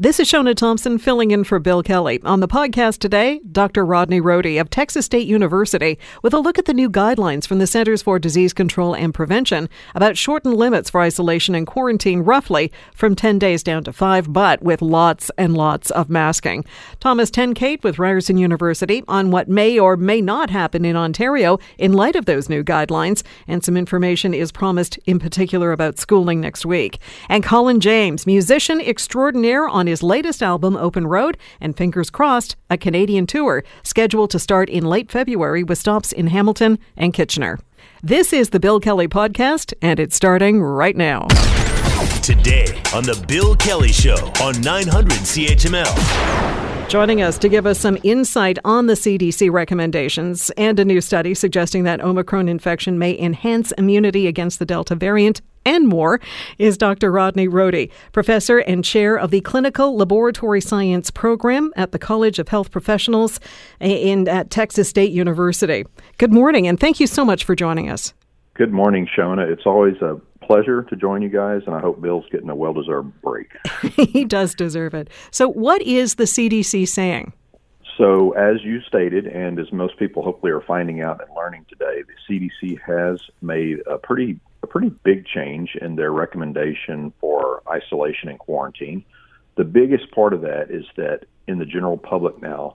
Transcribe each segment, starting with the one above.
This is Shiona Thompson filling in for Bill Kelly. On the podcast today, Dr. Rodney Rohde of Texas State University with a look at the new guidelines from the Centers for Disease Control and Prevention about shortened limits for isolation and quarantine, roughly from 10 days down to five, but with lots and lots of masking. Thomas Tenkate with Ryerson University on what may or may not happen in Ontario in light of those new guidelines, and some information is promised in particular about schooling next week. And Colin James, musician extraordinaire on his latest album, Open Road, and fingers crossed, a Canadian tour scheduled to start in late February with stops in Hamilton and Kitchener. This is the Bill Kelly Podcast, and it's starting right now. Today on The Bill Kelly Show on 900 CHML. Joining us to give us some insight on the CDC recommendations and a new study suggesting that Omicron infection may enhance immunity against the Delta variant and more is Dr. Rodney Rohde, professor and chair of the Clinical Laboratory Science Program at the College of Health Professionals in at Texas State University. Good morning, and thank you so much for joining us. Good morning, Shiona. It's always a pleasure to join you guys, and I hope Bill's getting a well deserved break. he does deserve it. So, what is the CDC saying? So, as you stated, and as most people hopefully are finding out and learning today, the CDC has made a pretty a pretty big change in their recommendation for isolation and quarantine. The biggest part of that is that in the general public now,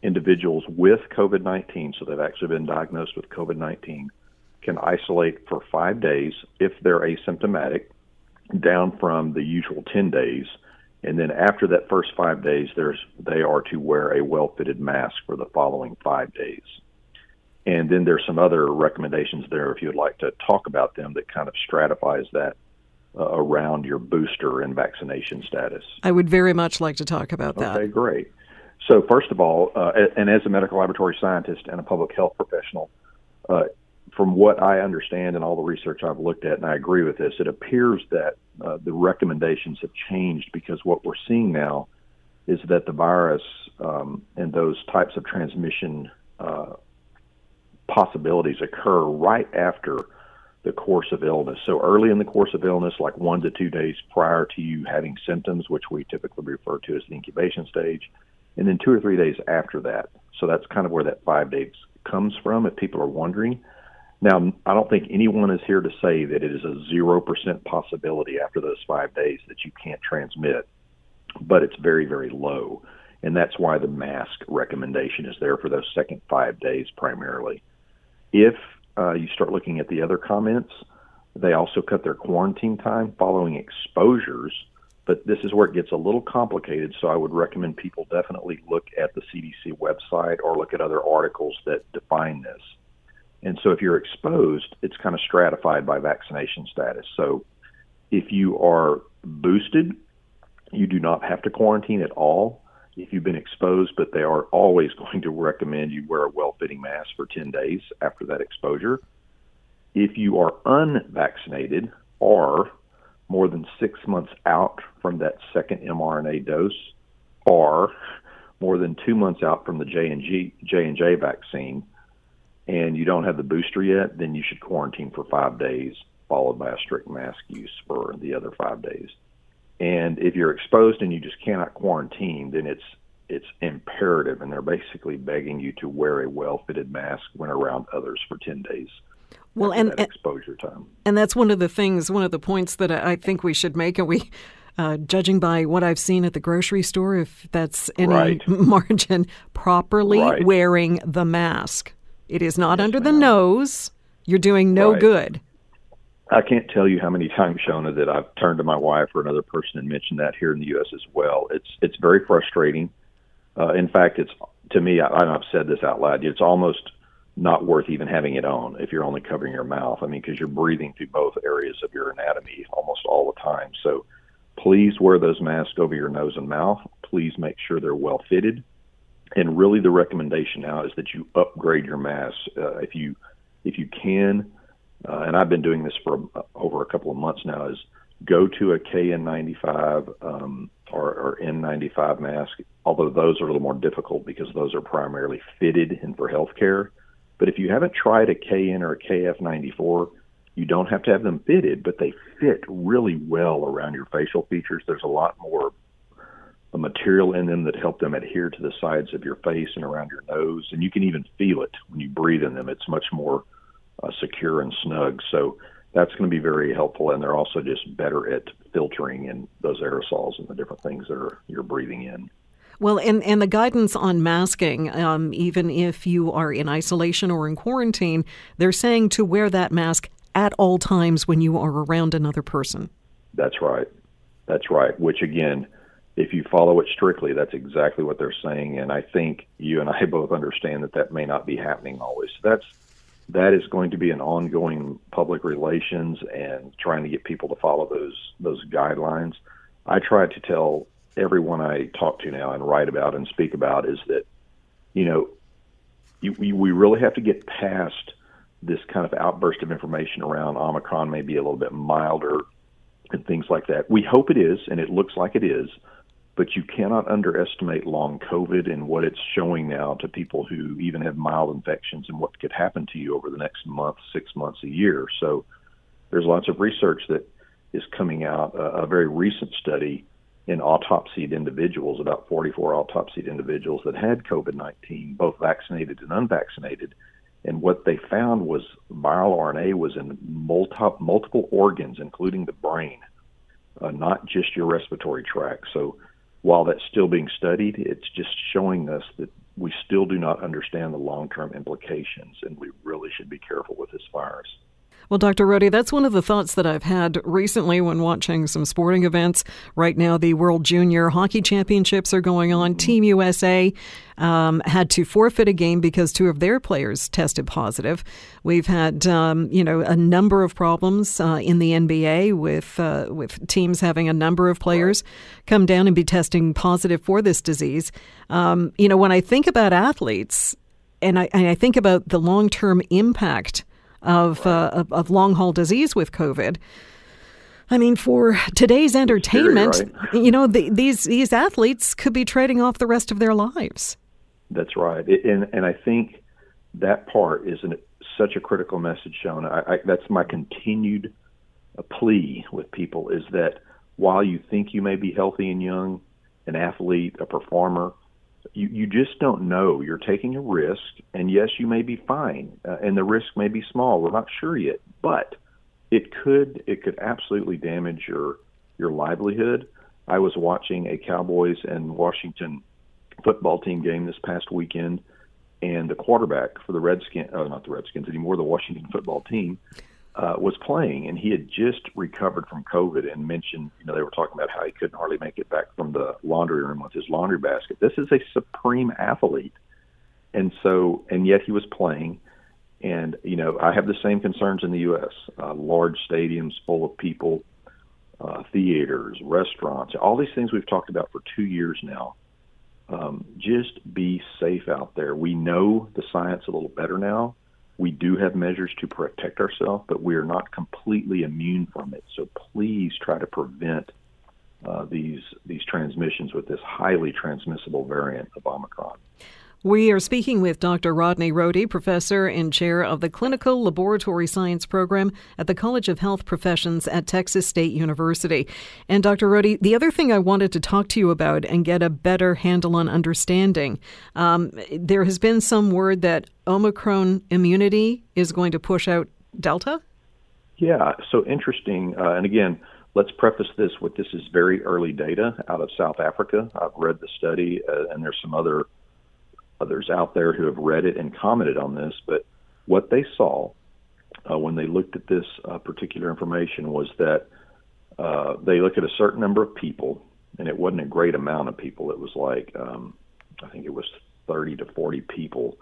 individuals with COVID 19, so they've actually been diagnosed with COVID 19, can isolate for five days if they're asymptomatic, down from the usual 10 days. And then after that first five days, there's, they are to wear a well fitted mask for the following five days. And then there's some other recommendations there if you would like to talk about them that kind of stratifies that uh, around your booster and vaccination status. I would very much like to talk about that. Okay, great. So, first of all, uh, and as a medical laboratory scientist and a public health professional, uh, from what I understand and all the research I've looked at, and I agree with this, it appears that uh, the recommendations have changed because what we're seeing now is that the virus um, and those types of transmission uh, possibilities occur right after the course of illness. So early in the course of illness, like one to two days prior to you having symptoms, which we typically refer to as the incubation stage, and then two or three days after that. So that's kind of where that five days comes from, if people are wondering. Now, I don't think anyone is here to say that it is a 0% possibility after those five days that you can't transmit, but it's very, very low. And that's why the mask recommendation is there for those second five days primarily. If uh, you start looking at the other comments, they also cut their quarantine time following exposures, but this is where it gets a little complicated. So I would recommend people definitely look at the CDC website or look at other articles that define this. And so if you're exposed, it's kind of stratified by vaccination status. So if you are boosted, you do not have to quarantine at all if you've been exposed, but they are always going to recommend you wear a well fitting mask for 10 days after that exposure. If you are unvaccinated or more than six months out from that second mRNA dose, or more than two months out from the J and J and J vaccine, and you don't have the booster yet, then you should quarantine for five days, followed by a strict mask use for the other five days. And if you're exposed and you just cannot quarantine, then it's it's imperative, and they're basically begging you to wear a well-fitted mask when around others for ten days. Well, and exposure time, and that's one of the things, one of the points that I think we should make, and we. Uh, judging by what I've seen at the grocery store, if that's any right. margin, properly right. wearing the mask. It is not yes, under ma'am. the nose. You're doing no right. good. I can't tell you how many times, Shiona, that I've turned to my wife or another person and mentioned that here in the U.S. as well. It's it's very frustrating. Uh, in fact, it's to me. I, I've said this out loud. It's almost not worth even having it on if you're only covering your mouth. I mean, because you're breathing through both areas of your anatomy almost all the time. So please wear those masks over your nose and mouth. Please make sure they're well fitted. And really, the recommendation now is that you upgrade your masks uh, if you if you can uh, and I've been doing this for uh, over a couple of months now, is go to a KN95 um, or, or N95 mask, although those are a little more difficult because those are primarily fitted and for healthcare. But if you haven't tried a KN or a KF94, you don't have to have them fitted, but they fit really well around your facial features. There's a lot more a material in them that help them adhere to the sides of your face and around your nose, and you can even feel it when you breathe in them. It's much more uh, secure and snug. So that's going to be very helpful, and they're also just better at filtering in those aerosols and the different things that are you're breathing in. Well, and, and the guidance on masking, um, even if you are in isolation or in quarantine, they're saying to wear that mask at all times when you are around another person. That's right. That's right. Which, again, if you follow it strictly, that's exactly what they're saying. And I think you and I both understand that that may not be happening always. That's that is going to be an ongoing public relations and trying to get people to follow those those guidelines. I try to tell everyone I talk to now and write about and speak about is that you know you, we really have to get past this kind of outburst of information around Omicron may be a little bit milder and things like that. We hope it is, and it looks like it is but you cannot underestimate long COVID and what it's showing now to people who even have mild infections and what could happen to you over the next month, six months, a year. So there's lots of research that is coming out. Uh, a very recent study in autopsied individuals, about 44 autopsied individuals that had COVID 19, both vaccinated and unvaccinated. And what they found was viral RNA was in multi- multiple organs, including the brain, uh, not just your respiratory tract. So while that's still being studied, it's just showing us that we still do not understand the long term implications, and we really should be careful with this virus. Well, Dr. Rohde, that's one of the thoughts that I've had recently when watching some sporting events. Right now, the World Junior Hockey Championships are going on. Mm-hmm. Team USA um, had to forfeit a game because two of their players tested positive. We've had, um, you know, a number of problems uh, in the NBA with uh, with teams having a number of players come down and be testing positive for this disease. Um, you know, when I think about athletes, and I, and I think about the long term impact of, uh, of, of long haul disease with COVID. I mean, for today's entertainment, scary, right? you know, the, these these athletes could be trading off the rest of their lives. That's right, and and I think that part is an, such a critical message, Shiona. I, I, that's my continued uh, plea with people is that while you think you may be healthy and young, an athlete, a performer, you, you just don't know. You're taking a risk, and yes, you may be fine, uh, and the risk may be small. We're not sure yet, but it could it could absolutely damage your your livelihood. I was watching a Cowboys and Washington football team game this past weekend, and the quarterback for the Redskins, oh, not the Redskins anymore, the Washington football team, uh, was playing, and he had just recovered from COVID and mentioned, you know, they were talking about how he couldn't hardly make it back from the laundry room with his laundry basket. This is a supreme athlete, and so, and yet he was playing. And you know, I have the same concerns in the U.S. Uh, large stadiums full of people, uh, theaters, restaurants, all these things we've talked about for two years now. Um, just be safe out there. We know the science a little better now we do have measures to protect ourselves, but we are not completely immune from it. So please try to prevent uh, these these transmissions with this highly transmissible variant of Omicron. We are speaking with Dr. Rodney Rohde, professor and chair of the Clinical Laboratory Science program at the College of Health Professions at Texas State University. And Dr. Rohde, the other thing I wanted to talk to you about and get a better handle on understanding, um, there has been some word that Omicron immunity is going to push out Delta. Yeah, so interesting. Uh, and again, let's preface this with this is very early data out of South Africa. I've read the study, uh, and there's some other others out there who have read it and commented on this, but what they saw uh, when they looked at this uh, particular information was that uh, they looked at a certain number of people, and it wasn't a great amount of people. It was like um, I think it was 30 to 40 people.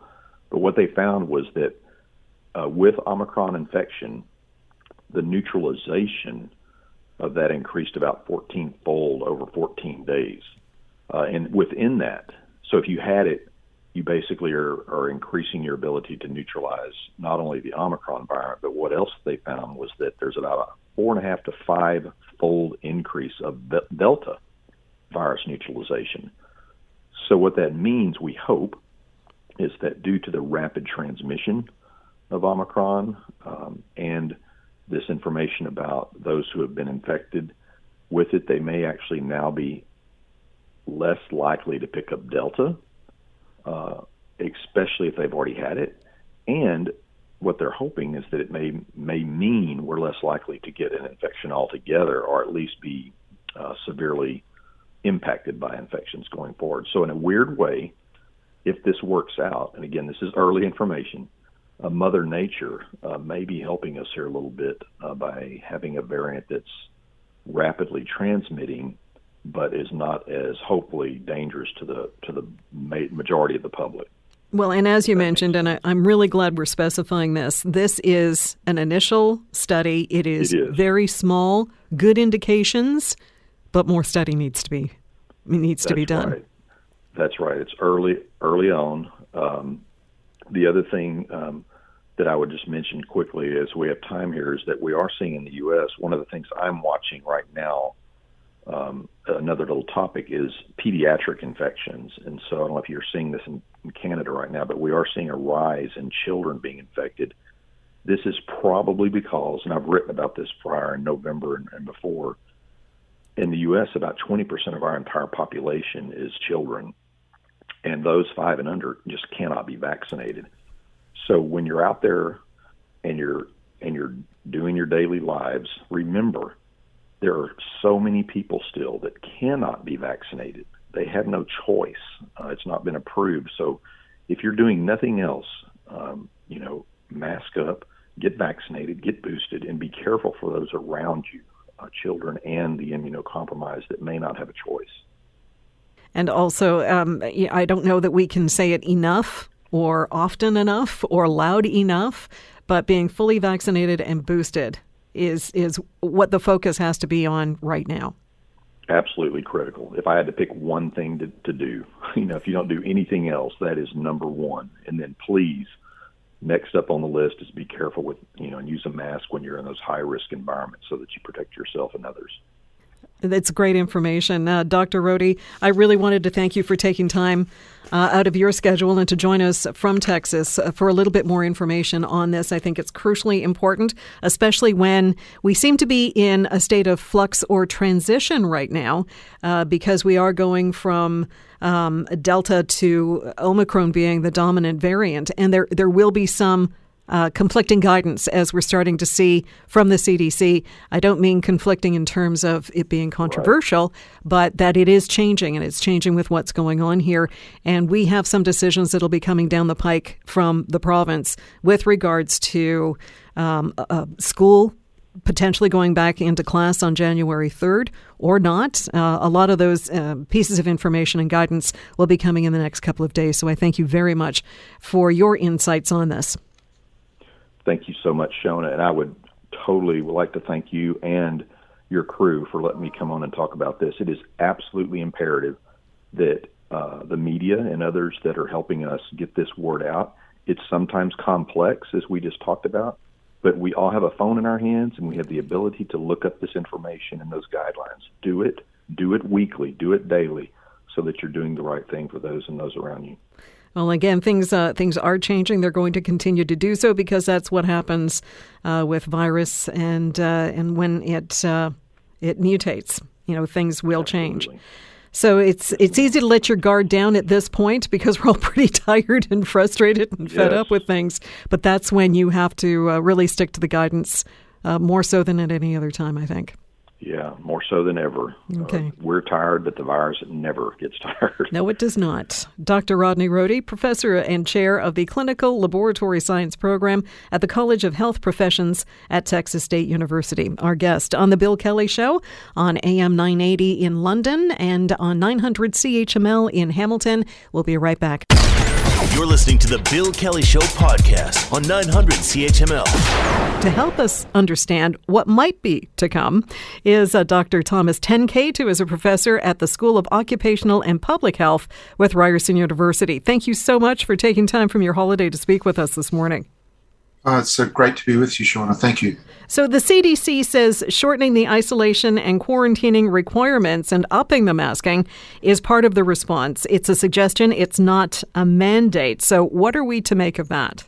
But what they found was that uh, with Omicron infection, the neutralization of that increased about 14 fold over 14 days. Uh, and within that, so if you had it you basically are, are increasing your ability to neutralize not only the Omicron variant, but what else they found was that there's about a four and a half to five fold increase of Delta virus neutralization. So, what that means, we hope, is that due to the rapid transmission of Omicron um, and this information about those who have been infected with it, they may actually now be less likely to pick up Delta, uh, especially if they've already had it. And what they're hoping is that it may may mean we're less likely to get an infection altogether, or at least be uh, severely impacted by infections going forward. So, in a weird way, if this works out, and again, this is early information, uh, Mother Nature uh, may be helping us here a little bit uh, by having a variant that's rapidly transmitting, but is not as hopefully dangerous to the to the majority of the public. Well, and as you mentioned, and I, am really glad we're specifying this, this is an initial study. It is, it is. very small, good indications, but more study needs to be needs That's to be done. Right. That's right. It's early early on. Um, the other thing um, that I would just mention quickly as we have time here is that we are seeing in the U.S. one of the things I'm watching right now. Another little topic is pediatric infections, and so I don't know if you're seeing this in, in Canada right now, but we are seeing a rise in children being infected. This is probably because, and I've written about this prior in November and, and before. In the U.S., about 20% of our entire population is children, and those five and under just cannot be vaccinated. So when you're out there and you're and you're doing your daily lives, remember there are so many people still that cannot be vaccinated. They have no choice. Uh, it's not been approved. So if you're doing nothing else, um, you know, mask up, get vaccinated, get boosted, and be careful for those around you, uh, children and the immunocompromised that may not have a choice. And also, um, I don't know that we can say it enough or often enough or loud enough, but being fully vaccinated and boosted is is what the focus has to be on right now. Absolutely critical. If I had to pick one thing to, to do, you know, if you don't do anything else, that is number one. And then please, next up on the list is be careful with, you know, and use a mask when you're in those high risk environments so that you protect yourself and others. That's great information. Uh, Dr. Rohde, I really wanted to thank you for taking time uh, out of your schedule and to join us from Texas uh, for a little bit more information on this. I think it's crucially important, especially when we seem to be in a state of flux or transition right now uh, because we are going from um, Delta to Omicron being the dominant variant. And there, there will be some uh, conflicting guidance as we're starting to see from the CDC. I don't mean conflicting in terms of it being controversial, right. but that it is changing and it's changing with what's going on here. And we have some decisions that'll be coming down the pike from the province with regards to um, uh, school potentially going back into class on January 3rd or not. Uh, a lot of those uh, pieces of information and guidance will be coming in the next couple of days. So I thank you very much for your insights on this thank you so much, Shiona. And I would totally like to thank you and your crew for letting me come on and talk about this. It is absolutely imperative that uh, the media and others that are helping us get this word out. It's sometimes complex, as we just talked about, but we all have a phone in our hands and we have the ability to look up this information and those guidelines. Do it, do it weekly, do it daily, so that you're doing the right thing for those and those around you. Well, again, things uh, things are changing. They're going to continue to do so because that's what happens uh, with virus, and uh, and when it uh, it mutates, you know, things will change. So it's it's easy to let your guard down at this point because we're all pretty tired and frustrated and fed yes. up with things. But that's when you have to uh, really stick to the guidance uh, more so than at any other time, I think. Yeah, more so than ever. Uh, okay. Uh, we're tired, but the virus never gets tired. No, it does not. Dr. Rodney Rohde, professor and chair of the Clinical Laboratory Science Program at the College of Health Professions at Texas State University. Our guest on The Bill Kelly Show on AM 980 in London and on 900 CHML in Hamilton. We'll be right back. You're listening to the Bill Kelly Show podcast on 900 CHML. To help us understand what might be to come is uh, Dr. Thomas Tenkate, who is a professor at the School of Occupational and Public Health with Ryerson University. Thank you so much for taking time from your holiday to speak with us this morning. Uh, it's uh, great to be with you, Shiona. Thank you. So, the CDC says shortening the isolation and quarantining requirements and upping the masking is part of the response. It's a suggestion, it's not a mandate. So, what are we to make of that?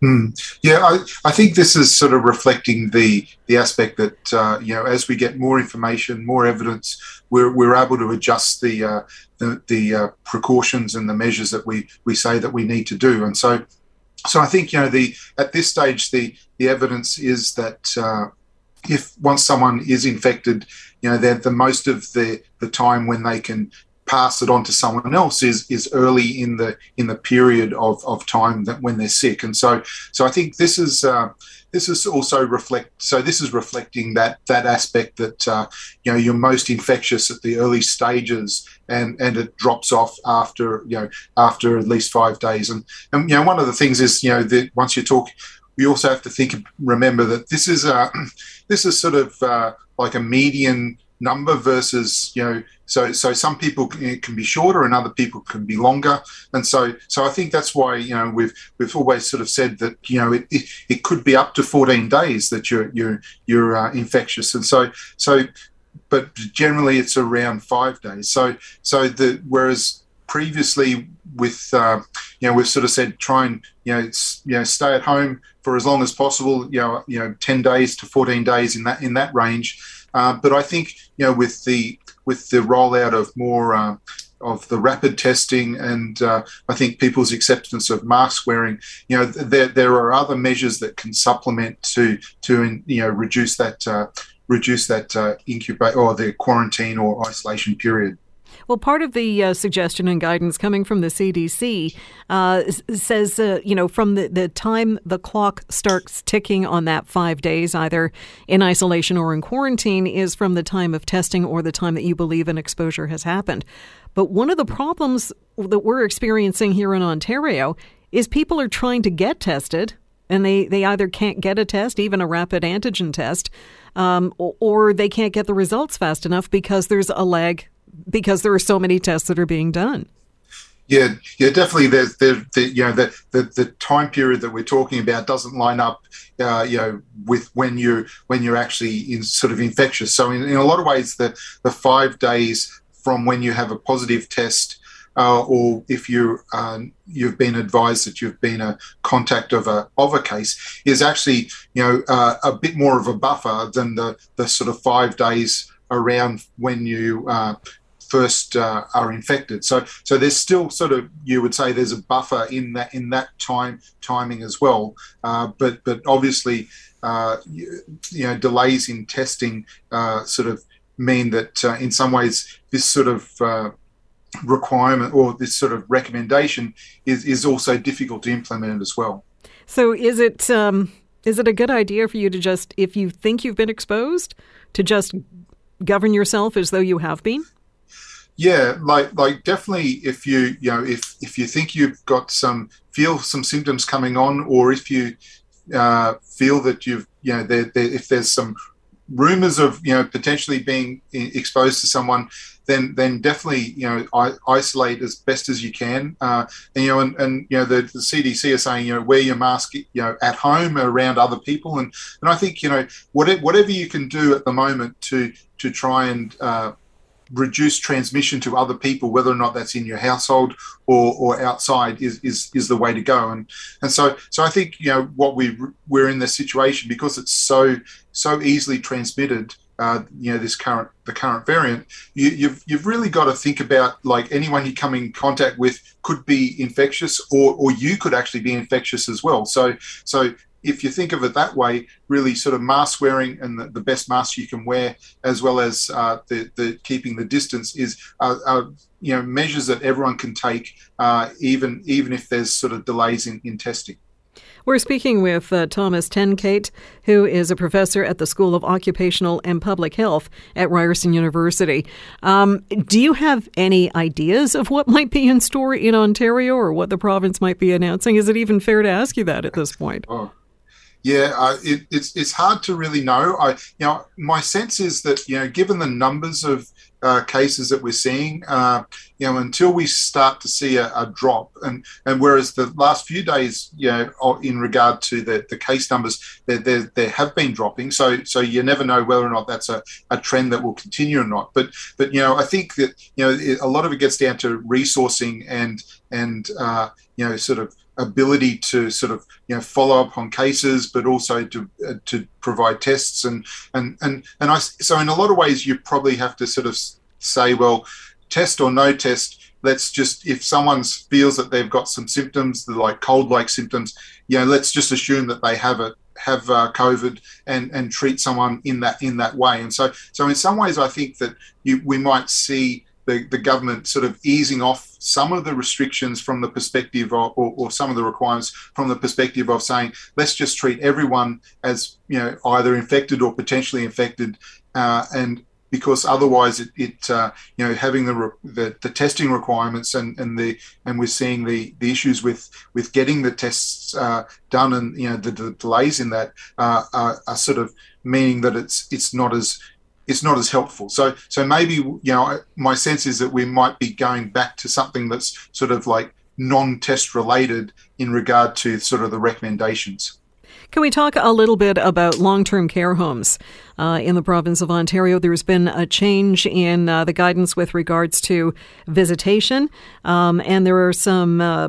Hmm. Yeah, I, I think this is sort of reflecting the the aspect that uh, you know as we get more information, more evidence, we're, we're able to adjust the uh, the, the uh, precautions and the measures that we we say that we need to do. And so, so I think you know the at this stage the the evidence is that uh, if once someone is infected, you know that the most of the the time when they can pass it on to someone else is is early in the in the period of, of time that when they're sick. And so so I think this is uh, this is also reflect so this is reflecting that that aspect that uh, you know you're most infectious at the early stages and and it drops off after you know after at least five days. And and you know one of the things is you know that once you talk we also have to think remember that this is a this is sort of uh, like a median number versus you know so so some people can be shorter and other people can be longer. And so so i think that's why you know we've we've always sort of said that you know it, it, it could be up to 14 days that you're you're you're uh, infectious. And so so but generally it's around five days. So so the whereas previously with uh, you know we've sort of said try and you know you know stay at home for as long as possible you know you know 10 days to 14 days in that in that range uh, but I think you know with the with the rollout of more uh, of the rapid testing and uh, I think people's acceptance of mask wearing, you know, there, there are other measures that can supplement to to you know reduce that uh, reduce that uh, incubate or the quarantine or isolation period. Well, part of the uh, suggestion and guidance coming from the CDC uh, says, uh, you know, from the, the time the clock starts ticking on that five days, either in isolation or in quarantine, is from the time of testing or the time that you believe an exposure has happened. But one of the problems that we're experiencing here in Ontario is people are trying to get tested and they, they either can't get a test, even a rapid antigen test, um, or, or they can't get the results fast enough because there's a lag because there are so many tests that are being done. Yeah, yeah, definitely. The, you know, the, the, the time period that we're talking about doesn't line up, uh, you know, with when you're when you're actually in sort of infectious. So in, in a lot of ways, the the five days from when you have a positive test, uh, or if you um, you've been advised that you've been a contact of a of a case, is actually you know uh, a bit more of a buffer than the the sort of five days around when you uh, first uh, are infected. So so there's still sort of you would say there's a buffer in that in that time timing as well. Uh, but but obviously uh, you, you, know delays in testing uh, sort of mean that uh, in some ways this sort of uh, requirement or this sort of recommendation is is also difficult to implement as well. So is it um, is it a good idea for you to just if you think you've been exposed to just govern yourself as though you have been? Yeah, like like definitely if you you know if if you think you've got some feel some symptoms coming on, or if you uh, feel that you've you know there, there, if there's some rumors of you know potentially being exposed to someone, then then definitely you know isolate as best as you can. Uh, and you know and, and you know the, the, CDC are saying you know wear your mask you know at home around other people, and and I think you know whatever whatever you can do at the moment to to try and uh, reduce transmission to other people, whether or not that's in your household or, or outside, is, is is the way to go. And and so so I think you know what we we're in this situation because it's so so easily transmitted. Uh, you know this current the current variant. You, you've you've really got to think about like anyone you come in contact with could be infectious, or or you could actually be infectious as well. So so if you think of it that way, really sort of mask wearing and the, the best mask you can wear, as well as uh, the, the keeping the distance, is uh, uh, you know measures that everyone can take, uh, even even if there's sort of delays in, in testing. We're speaking with uh, Thomas Tenkate, who is a professor at the School of Occupational and Public Health at Ryerson University. Um, do you have any ideas of what might be in store in Ontario or what the province might be announcing? Is it even fair to ask you that at this point? Oh yeah, uh, it, it's it's hard to really know. I you know my sense is that you know given the numbers of uh, cases that we're seeing, uh, you know, until we start to see a, a, drop, and and whereas the last few days, you know, in regard to the, the case numbers, there, there, there have been dropping. So so you never know whether or not that's a, a trend that will continue or not. But but you know, I think that you know it, a lot of it gets down to resourcing and and uh, you know sort of ability to sort of you know follow up on cases, but also to uh, to provide tests and and and and I so in a lot of ways you probably have to sort of say, well, test or no test, let's just if someone feels that they've got some symptoms, like cold-like symptoms, you know, let's just assume that they have it have uh, COVID and and treat someone in that in that way. And so so in some ways, I think that you, we might see the, the government sort of easing off some of the restrictions from the perspective of, or, or, some of the requirements from the perspective of saying, let's just treat everyone as, you know, either infected or potentially infected. Uh, and because otherwise it, it uh, you know having the, the, the testing requirements and and the and we're seeing the the issues with with getting the tests uh, done and you know the, the delays in that uh, are, are, sort of meaning that it's it's not as it's not as helpful. So so maybe you know my sense is that we might be going back to something that's sort of like non-test related in regard to sort of the recommendations. Can we talk a little bit about long term care homes? Uh, in the province of Ontario, there's been a change in uh, the guidance with regards to visitation, um, and there are some uh,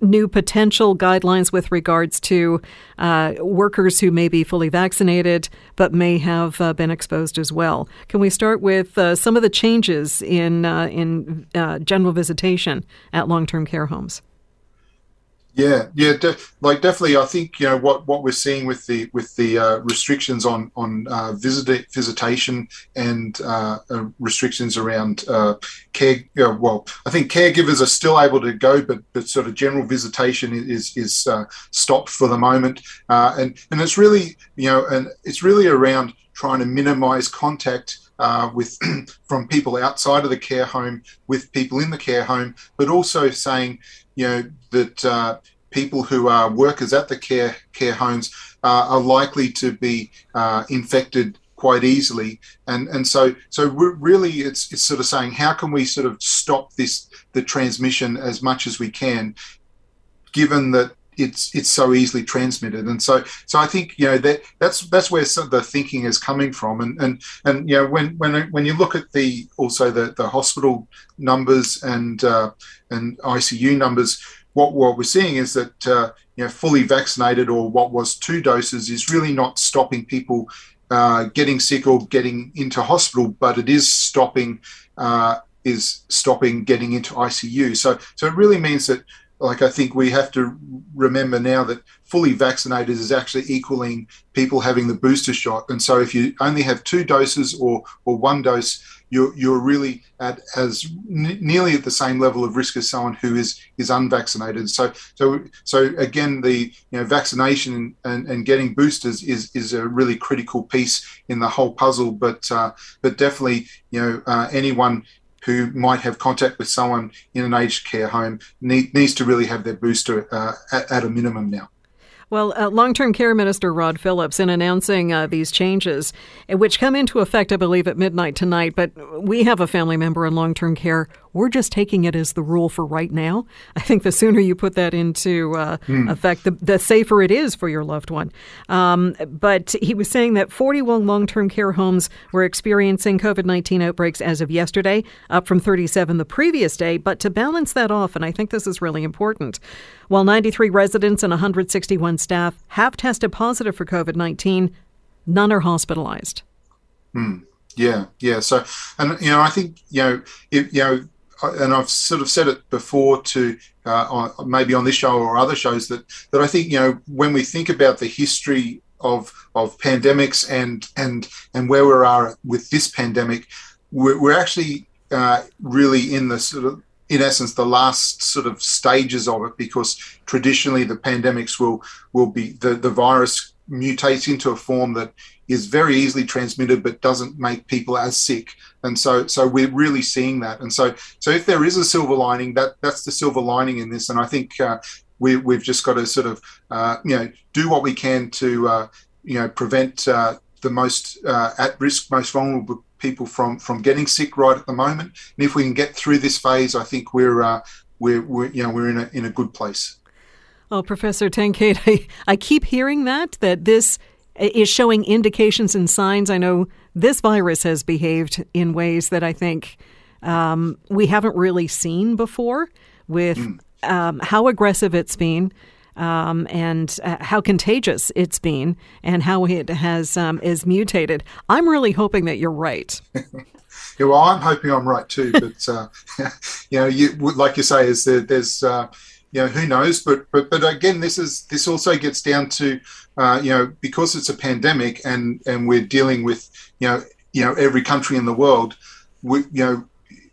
new potential guidelines with regards to uh, workers who may be fully vaccinated but may have uh, been exposed as well. Can we start with uh, some of the changes in in general visitation at long term care homes? Yeah, yeah, de- like definitely. I think you know what, what we're seeing with the with the uh, restrictions on on uh, visit, visitation and uh, uh restrictions around uh, care. well, I think caregivers are still able to go, but but sort of general visitation is is uh, stopped for the moment, and and it's really you know and it's really around trying to minimise contact. Uh, with from people outside of the care home with people in the care home, but also saying, you know, that uh, people who are workers at the care care homes uh, are likely to be uh, infected quite easily. And and so so really it's it's sort of saying how can we sort of stop this the transmission as much as we can given that it's it's so easily transmitted and so so I think you know that that's that's where the thinking is coming from and and and you know when when when you look at the also the the hospital numbers and uh, and ICU numbers what, what we're seeing is that uh, you know fully vaccinated or what was two doses is really not stopping people uh, getting sick or getting into hospital, but it is stopping uh, is stopping getting into ICU. So so it really means that like I think we have to remember now that fully vaccinated is actually equaling people having the booster shot. And so if you only have two doses or or one dose, you're you're really at as n- nearly at the same level of risk as someone who is is unvaccinated. So so so again, the you know vaccination and, and getting boosters is is a really critical piece in the whole puzzle. But uh, but definitely you know uh, anyone who might have contact with someone in an aged care home need, needs to really have their booster uh, at, at a minimum now. Well, uh, long term care minister Rod Phillips, in announcing uh, these changes, which come into effect, I believe, at midnight tonight, but we have a family member in long term care we're just taking it as the rule for right now. I think the sooner you put that into uh, mm. effect, the, the, safer it is for your loved one. Um, but he was saying that 41 long term care homes were experiencing COVID 19 outbreaks as of yesterday, up from 37 the previous day. But to balance that off, and I think this is really important, while 93 residents and 161 staff have tested positive for COVID 19, none are hospitalized. Hmm. Yeah, yeah. So, and you know, I think you know, if, you know, and I've sort of said it before to uh, on, maybe on this show or other shows that that I think you know when we think about the history of of pandemics and and and where we are with this pandemic, we're, we're actually uh, really in the sort of in essence the last sort of stages of it because traditionally the pandemics will will be the the virus mutates into a form that is very easily transmitted but doesn't make people as sick. And so so we're really seeing that. And so so if there is a silver lining that that's the silver lining in this. And i think uh, we, we've just got to sort of uh, you know do what we can to uh, you know prevent uh, the most uh, at risk most vulnerable people from from getting sick right at the moment. And if we can get through this phase i think we're uh, we're, we're you know we're in a in a good place. Oh, Professor Tenkate, I, I keep hearing that, that this is showing indications and signs. I know this virus has behaved in ways that I think um, we haven't really seen before with mm. um, how aggressive it's been. Um, and uh, how contagious it's been, and how it has um, is mutated. I'm really hoping that you're right. Yeah, well, I'm hoping I'm right too, but uh, you know, you like you say, is there, there's uh, you know who knows, but but but again, this is this also gets down to uh, you know because it's a pandemic and and we're dealing with you know you know every country in the world, we you know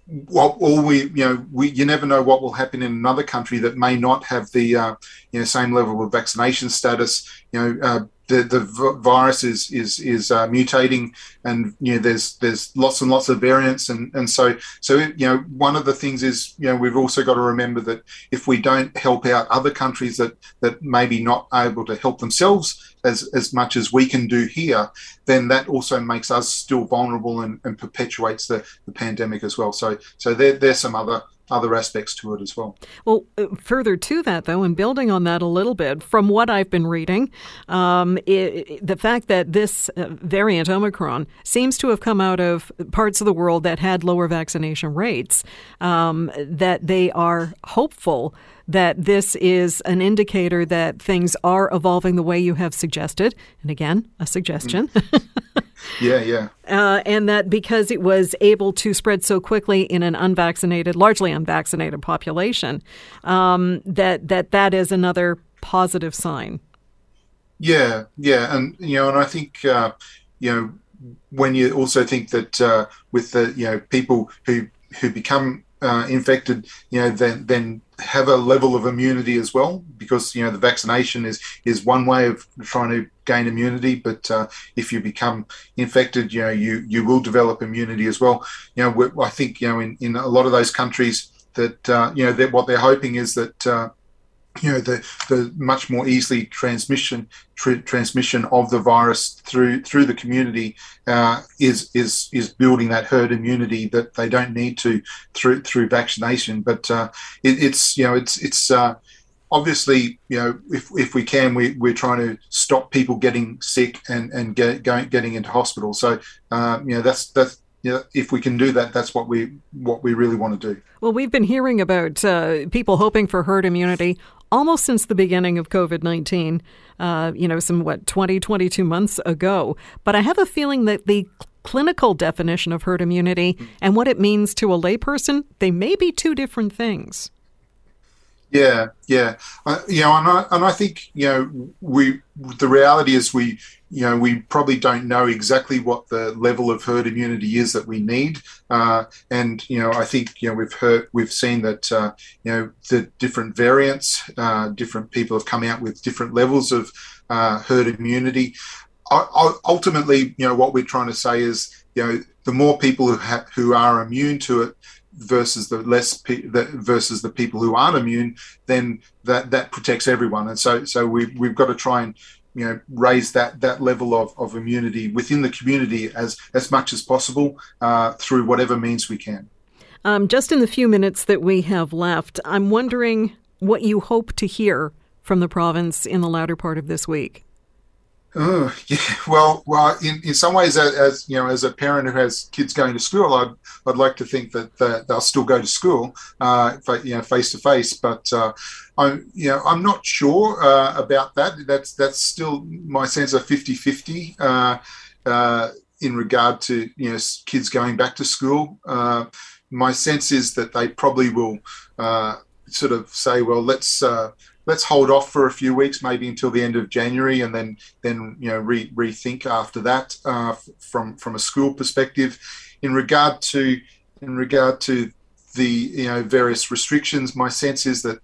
what all we you know we you never know what will happen in another country that may not have the uh, you know same level of vaccination status you know uh, the the virus is is is uh, mutating, and you know there's there's lots and lots of variants, and and so so you know one of the things is you know we've also got to remember that if we don't help out other countries that that maybe not able to help themselves as as much as we can do here, then that also makes us still vulnerable and, and perpetuates the, the pandemic as well. So so there there's some other other aspects to it as well. Well, uh, further to that, though, and building on that a little bit, from what I've been reading, um, it, the fact that this uh, variant, Omicron, seems to have come out of parts of the world that had lower vaccination rates, um, that they are hopeful that this is an indicator that things are evolving the way you have suggested. And again, a suggestion. yeah, yeah. Uh, and that because it was able to spread so quickly in an unvaccinated, largely unvaccinated population, um, that that that is another positive sign. Yeah, yeah, and you know, and I think uh, you know when you also think that uh, with the you know people who who become uh, infected, you know, then then have a level of immunity as well, because you know the vaccination is is one way of trying to gain immunity. But uh, if you become infected, you know, you you will develop immunity as well. You know, I think you know in, in a lot of those countries that uh, you know that what they're hoping is that uh, you know the the much more easily transmission tr- transmission of the virus through through the community uh, is is is building that herd immunity that they don't need to through through vaccination. But uh, it, it's you know it's it's uh, obviously you know if, if we can we, we're trying to stop people getting sick and and get, going getting into hospital. So uh, you know that's that's yeah, if we can do that, that's what we what we really want to do. Well, we've been hearing about uh, people hoping for herd immunity almost since the beginning of COVID 19, uh, you know, some, what, 20, 22 months ago. But I have a feeling that the clinical definition of herd immunity and what it means to a layperson, they may be two different things. Yeah, yeah, uh, you know, and I and I think you know we the reality is we you know we probably don't know exactly what the level of herd immunity is that we need, uh, and you know I think you know we've heard we've seen that uh, you know the different variants, uh, different people have come out with different levels of uh, herd immunity. I, I, ultimately, you know, what we're trying to say is you know the more people who ha- who are immune to it, versus the less pe- the, versus the people who aren't immune, then that that protects everyone. And so so we we've got to try and you know raise that that level of, of immunity within the community as as much as possible uh, through whatever means we can. Um, just in the few minutes that we have left, I'm wondering what you hope to hear from the province in the latter part of this week. Oh, yeah. Well, well, in, in some ways, as, as, you know, as a parent who has kids going to school, I'd I'd like to think that, that they'll still go to school, uh, you know, face to face. But uh, I'm, you know, I'm not sure uh, about that. That's that's still my sense of 50-50 uh, uh, in regard to you know kids going back to school. Uh, my sense is that they probably will sort of say, well, let's let's hold off for a few weeks, maybe until the end of January, and then then you know re- rethink after that uh, from from a school perspective. In regard to in regard to the you know various restrictions, my sense is that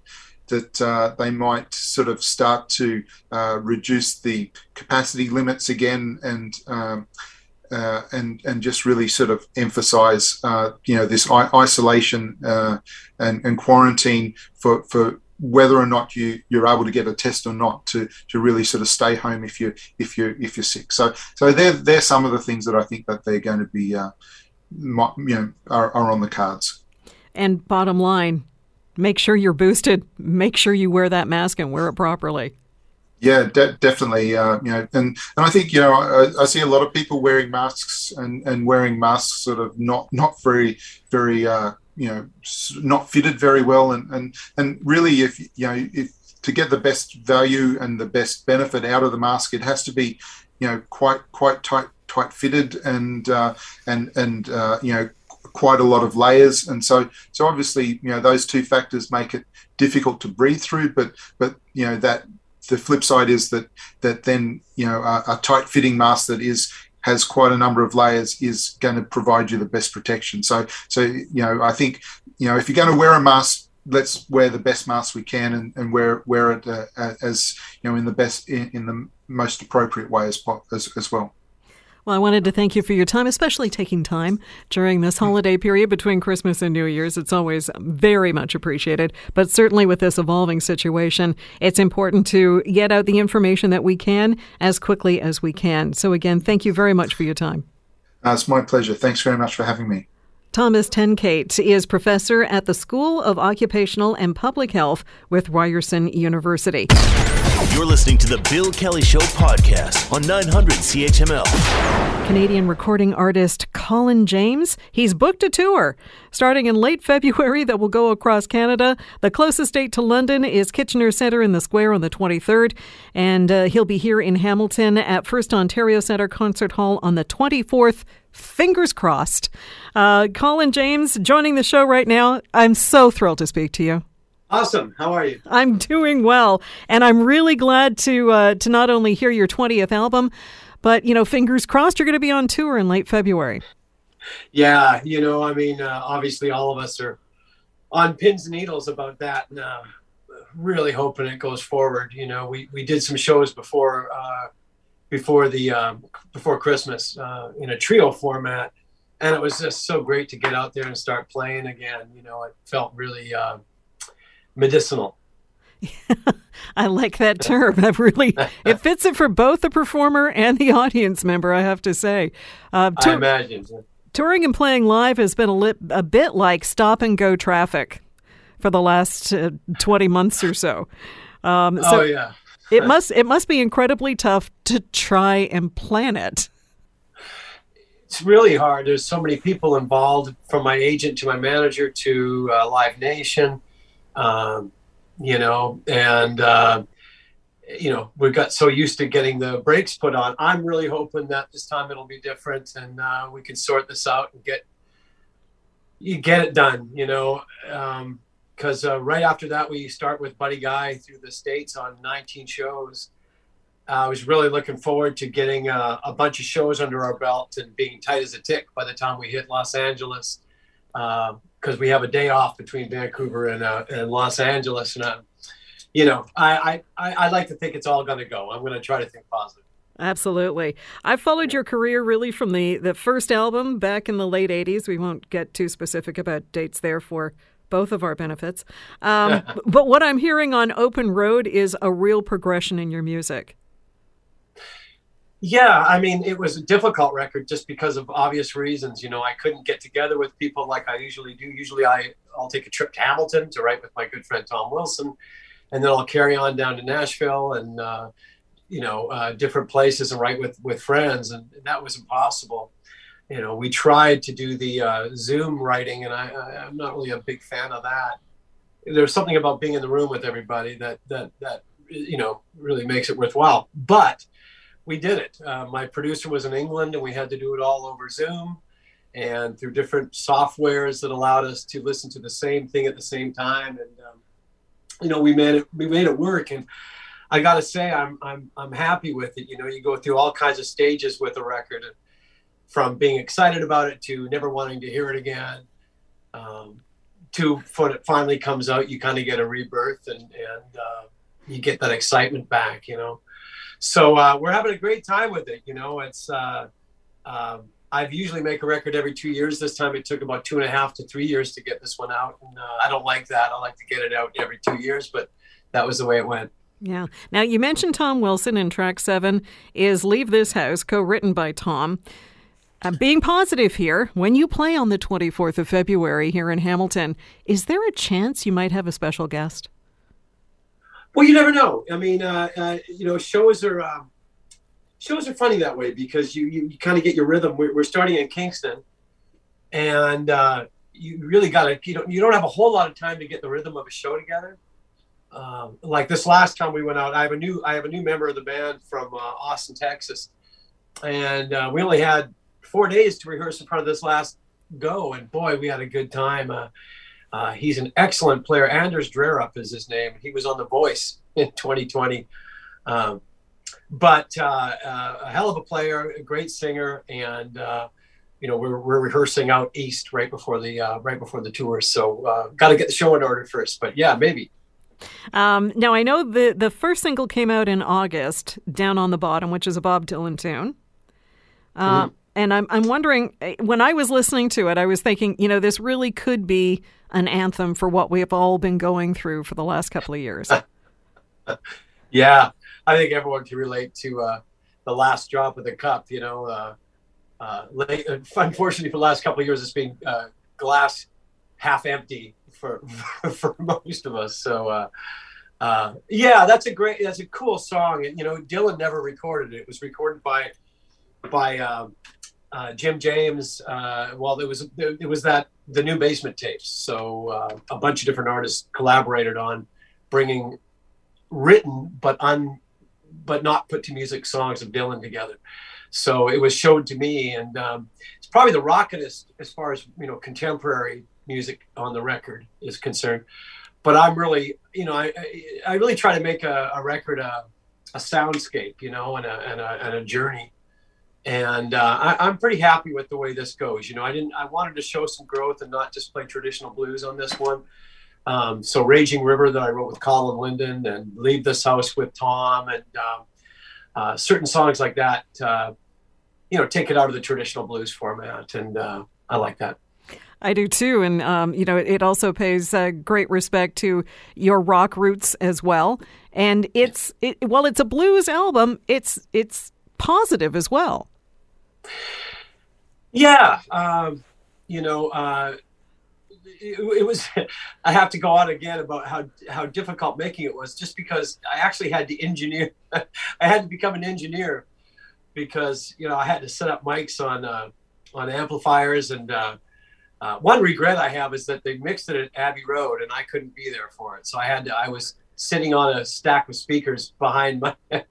that uh, they might sort of start to uh, reduce the capacity limits again and. Um, uh, and and just really sort of emphasize uh, you know this isolation uh, and, and quarantine for for whether or not you you're able to get a test or not to to really sort of stay home if you if you if you're sick. So so they're they're some of the things that I think that they're going to be uh, you know are, are on the cards. And bottom line, make sure you're boosted. Make sure you wear that mask and wear it properly. Yeah, de- definitely. Uh, you know, and and I think you know I, I, see a lot of people wearing masks and, and wearing masks sort of not not very very uh, you know not fitted very well and and and really if you know if to get the best value and the best benefit out of the mask it has to be you know quite quite tight tight fitted and uh, and and uh, you know quite a lot of layers, and so so obviously you know those two factors make it difficult to breathe through. But but you know that the flip side is that that then you know a, a tight fitting mask that is has quite a number of layers is going to provide you the best protection. So so you know I think you know if you're going to wear a mask let's wear the best mask we can and, and wear wear it uh, as you know in the best in, in the most appropriate way as, as as well. Well, I wanted to thank you for your time, especially taking time during this holiday period between Christmas and New Year's. It's always very much appreciated. But certainly with this evolving situation, it's important to get out the information that we can as quickly as we can. So, again, thank you very much for your time. Uh, it's my pleasure. Thanks very much for having me. Thomas Tenkate is professor at the School of Occupational and Public Health with Ryerson University. You're listening to the Bill Kelly Show podcast on 900 CHML. Canadian recording artist Colin James, he's booked a tour starting in late February that will go across Canada. The closest date to London is Kitchener Centre in the Square on the 23rd, and uh, he'll be here in Hamilton at First Ontario Centre Concert Hall on the 24th fingers crossed. Uh, Colin James joining the show right now. I'm so thrilled to speak to you. Awesome. How are you? I'm doing well, and I'm really glad to uh, to not only hear your 20th album, but you know, fingers crossed, you're going to be on tour in late February. Yeah, you know, I mean, uh, obviously, all of us are on pins and needles about that, and uh, really hoping it goes forward. You know, we we did some shows before uh, before the um, before Christmas uh, in a trio format, and it was just so great to get out there and start playing again. You know, it felt really uh, medicinal. I like that term. That really it fits it for both the performer and the audience member. I have to say. Uh, I imagine touring and playing live has been a, li- a bit like stop and go traffic for the last uh, twenty months or so. Um, so oh yeah. It must it must be incredibly tough to try and plan it. It's really hard. There's so many people involved, from my agent to my manager to uh, Live Nation um, you know, and uh, you know we've got so used to getting the brakes put on. I'm really hoping that this time it'll be different, and uh, we can sort this out and get you get it done. You know, because um, uh, right after that we start with Buddy Guy through the states on 19 shows. I was really looking forward to getting a, a, bunch of shows under our belt and being tight as a tick by the time we hit Los Angeles. Uh, because we have a day off between Vancouver and, uh, and Los Angeles. And, uh, you know, I, I, I like to think it's all going to go. I'm going to try to think positive. Absolutely. I've followed your career really from the, the first album back in the late 80s. We won't get too specific about dates there for both of our benefits. Um, but what I'm hearing on Open Road is a real progression in your music. Yeah, I mean, it was a difficult record just because of obvious reasons. You know, I couldn't get together with people like I usually do. Usually, I I'll take a trip to Hamilton to write with my good friend Tom Wilson, and then I'll carry on down to Nashville and uh, you know uh, different places and write with with friends, and, and, that was impossible. You know, we tried to do the uh, Zoom writing, and I, I I'm not really a big fan of that. There's something about being in the room with everybody that that that you know really makes it worthwhile, but we did it. Uh, my producer was in England, and we had to do it all over Zoom and through different softwares that allowed us to listen to the same thing at the same time. And um, you know, we made it. We made it work. And I got to say, I'm I'm I'm happy with it. You know, you go through all kinds of stages with a record, from being excited about it to never wanting to hear it again. Um, to when it finally comes out, you kind of get a rebirth and and uh, you get that excitement back. You know so uh, we're having a great time with it. You know, it's uh, um, I usually make a record every two years. This time it took about two and a half to three years to get this one out, and uh, I don't like that. I like to get it out every two years, but that was the way it went. Yeah. Now you mentioned Tom Wilson in track seven is "Leave This House," co-written by Tom. Uh, being positive here, when you play on the 24th of February here in Hamilton, is there a chance you might have a special guest? Well, you never know. I mean, uh, uh, you know, shows are uh, shows are funny that way because you you, you kind of get your rhythm. We're, we're, starting in Kingston, and uh, you really got to you don't you don't have a whole lot of time to get the rhythm of a show together. Um, like this last time we went out, I have a new I have a new member of the band from uh, Austin, Texas, and uh, we only had four days to rehearse in front of this last go, and boy, we had a good time. Uh, uh, he's an excellent player. Anders Drerup is his name. He was on The Voice in 2020. Um, but uh, uh, a hell of a player, a great singer, and uh, you know we're, we're rehearsing out east right before the uh, right before the tour. So uh, got to get the show in order first. But yeah, maybe. Um, now I know the the first single came out in August, "Down on the Bottom," which is a Bob Dylan tune. Mm-hmm. And I'm I'm wondering eh, when I was listening to it, I was thinking, you know, this really could be an anthem for what we have all been going through for the last couple of years. yeah, I think everyone can relate to uh, the last drop of the cup. You know, uh, uh, unfortunately, for the last couple of years, it's been uh, glass half empty for for most of us. So, uh, uh, yeah, that's a great, that's a cool song. And you know, Dylan never recorded it. It was recorded by by um, Uh, Jim James. Uh, well, there was it was that the new basement tapes. So uh, a bunch of different artists collaborated on bringing written but un but not put to music songs of Dylan together. So it was showed to me, and um, it's probably the rockinest as far as you know contemporary music on the record is concerned. But I'm really, you know, I I really try to make a, a record a, a soundscape, you know, and a and a, and a journey. And uh, I, am pretty happy with the way this goes. You know, I didn't. I wanted to show some growth and not just play traditional blues on this one. Um, so Raging River that I wrote with Colin Linden and Leave This House with Tom and um, uh, certain songs like that, uh, you know, take it out of the traditional blues format. And uh, I like that. I do too. And, um, you know, it also pays uh, great respect to your rock roots as well. And it's, it, while it's a blues album, it's, it's positive as well. Yeah. Um, you know, uh, it, it, was i have to go on again about how how difficult making it was just because i actually had to engineer i had to become an engineer because you know i had to set up mics on uh, on amplifiers and uh, uh, one regret i have is that they mixed it at abbey road and i couldn't be there for it so i had to i was sitting on a stack of speakers behind my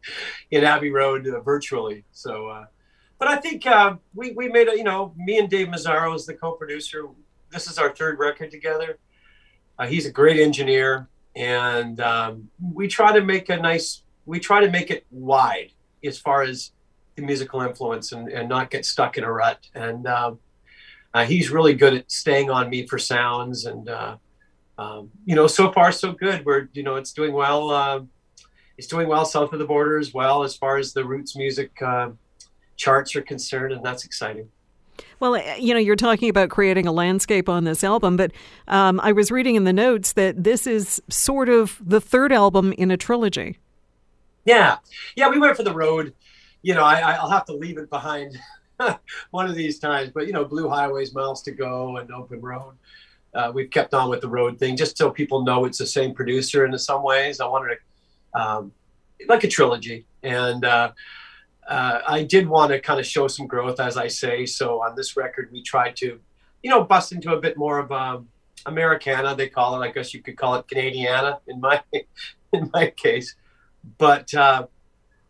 in abbey road uh, virtually so uh, but I think uh, we, we made a, you know, me and Dave Mazzaro is the co-producer this is our third record together. Uh, he's a great engineer, and um, we try to make a nice. We try to make it wide as far as the musical influence, and, and not get stuck in a rut. And um, uh, he's really good at staying on me for sounds, and uh, um, you know, so far so good. We're you know, it's doing well. Uh, it's doing well south of the border as well as far as the roots music uh, charts are concerned, and that's exciting. Well, eh, you know, you're talking about creating a landscape on this album, but um, I was reading in the notes that this is sort of the third album in a trilogy. Yeah, yeah, we went for the road. You know, I, will have to leave it behind one of these times, but you know, Blue Highways, Miles to Go, and Open Road. Uh, we've kept on with the road thing just so people know it's the same producer in some ways. I wanted to, um, like a trilogy, and uh, uh, I did want to kind of show some growth, as I say. So on this record, we tried to, you know, bust into a bit more of um, Americana. They call it. I guess you could call it Canadiana in my in my case. But uh,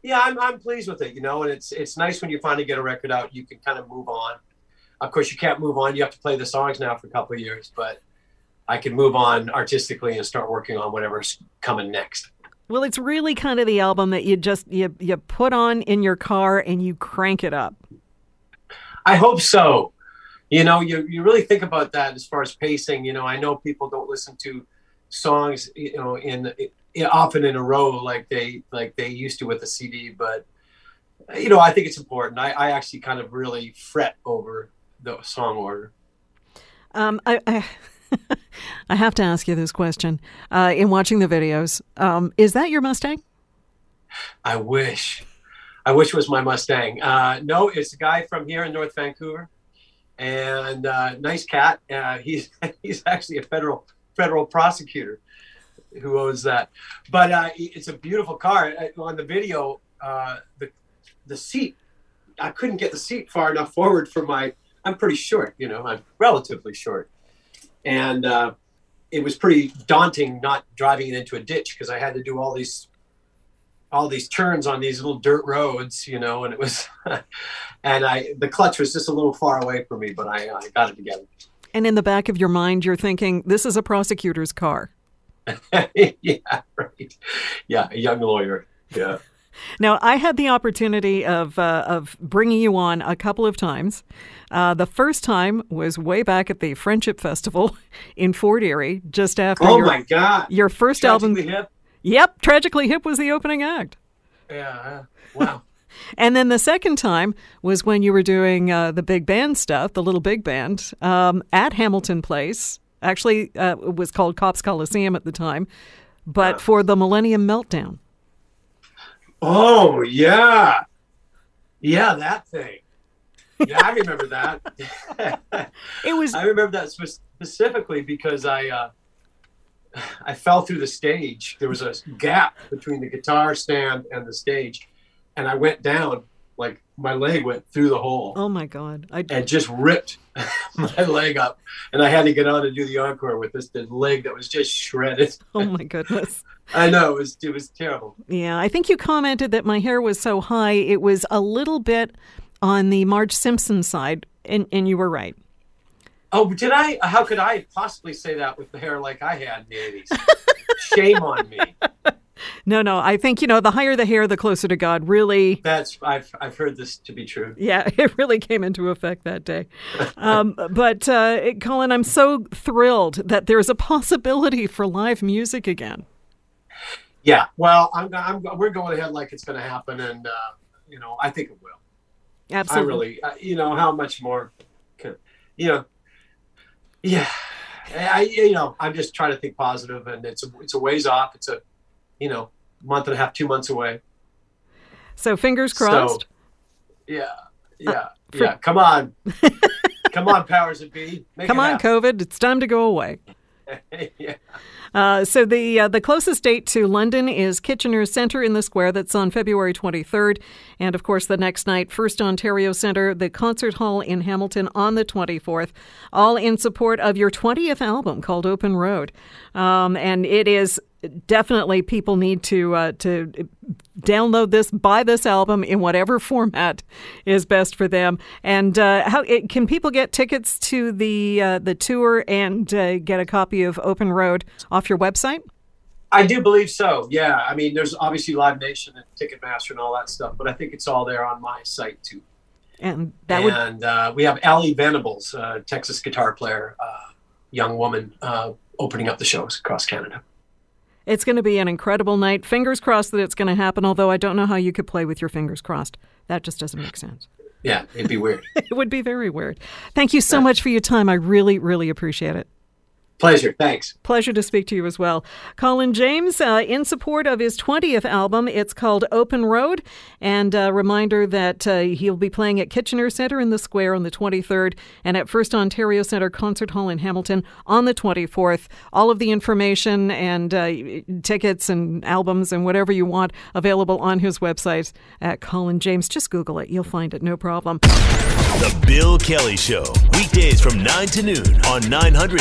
yeah, I'm I'm pleased with it. You know, and it's it's nice when you finally get a record out. You can kind of move on. Of course, you can't move on. You have to play the songs now for a couple of years, but I can move on artistically and start working on whatever's coming next. Well, it's really kind of the album that you just you you put on in your car and you crank it up. I hope so. You know, you you really think about that as far as pacing. You know, I know people don't listen to songs, you know, in, in often in a row like they like they used to with a CD, but you know, I think it's important. I, I actually kind of really fret over the song order. Um, I, I I have to ask you this question. Uh, in watching the videos, um, is that your Mustang? I wish. I wish it was my Mustang. Uh, no, it's a guy from here in North Vancouver, and uh, nice cat. Uh, he's he's actually a federal federal prosecutor who owns that. But uh, it's a beautiful car. Uh, on the video, the the seat, I couldn't get the seat far enough forward for my. I'm pretty short, you know. I'm relatively short and uh, it was pretty daunting not driving it into a ditch because I had to do all these all these turns on these little dirt roads, you know, and it was, and I the clutch was just a little far away from me, but I, I got it together. And in the back of your mind, you're thinking, this is a prosecutor's car. yeah, right. Yeah, a young lawyer. Yeah. Now, I had the opportunity of uh, of bringing you on a couple of times. Uh, the first time was way back at the Friendship Festival in Fort Erie, just after Oh your, my God. your first Tragically album. hip. Yep, Tragically Hip was the opening act. Yeah. Wow. And then the second time was when you were doing uh, the big band stuff, the little big band, um, at Hamilton Place. Actually, uh, it was called Copps Coliseum at the time, but for the Millennium Meltdown. Oh yeah, yeah, that thing. Yeah, I remember that. It was I remember that specifically because I uh, I fell through the stage. There was a gap between the guitar stand and the stage, and I went down. Like my leg went through the hole oh my god! I and just ripped my leg up, and I had to get on and do the encore with this leg that was just shredded. oh my goodness. I know it was it was terrible. Yeah, I think you commented that my hair was so high it was a little bit on the Marge Simpson side, and and you were right. Oh, did I? How could I possibly say that with the hair like I had in the eighties? Shame on me. No, no, I think you know the higher the hair, the closer to God. Really, That's I've I've heard this to be true. Yeah, it really came into effect that day. Um, but uh, Colin, I'm so thrilled that there's a possibility for live music again. Yeah. Well, I'm, I'm we're going ahead like it's going to happen, and uh, you know I think it will. Absolutely. I really, uh, you know, how much more, can, you know, yeah. I you know I'm just trying to think positive, and it's a it's a ways off. It's a, you know, month and a half, two months away. So fingers crossed. So, yeah, yeah, for- yeah. Come on, come on, powers that be. Make Come on, happen. COVID, it's time to go away. yeah. Uh, so the uh, the closest date to London is Kitchener Centre in the Square. That's on February 23rd, and of course the next night, First Ontario Centre, the concert hall in Hamilton on the 24th. All in support of your 20th album called Open Road, um, and it is definitely people need to uh, to download this, buy this album in whatever format is best for them. And uh, how it, can people get tickets to the uh, the tour and uh, get a copy of Open Road off your website? I do believe so. Yeah. I mean, there's obviously Live Nation and Ticketmaster and all that stuff, but I think it's all there on my site too. And that would and uh, we have Ally Venables, uh, Texas guitar player, uh, young woman, uh, opening up the shows across Canada. It's going to be an incredible night. Fingers crossed that it's going to happen. Although I don't know how you could play with your fingers crossed. That just doesn't make sense. Yeah, it'd be weird. It would be very weird. Thank you so much for your time. I really, really appreciate it. Pleasure. Thanks. Pleasure to speak to you as well. Colin James, uh, in support of his 20th album, it's called Open Road. And a reminder that uh, he'll be playing at Kitchener Centre in the Square on the 23rd and at First Ontario Centre Concert Hall in Hamilton on the 24th. All of the information and uh, tickets and albums and whatever you want available on his website at Colin James. Just Google it, you'll find it, no problem. The Bill Kelly Show, weekdays from 9 to noon on 900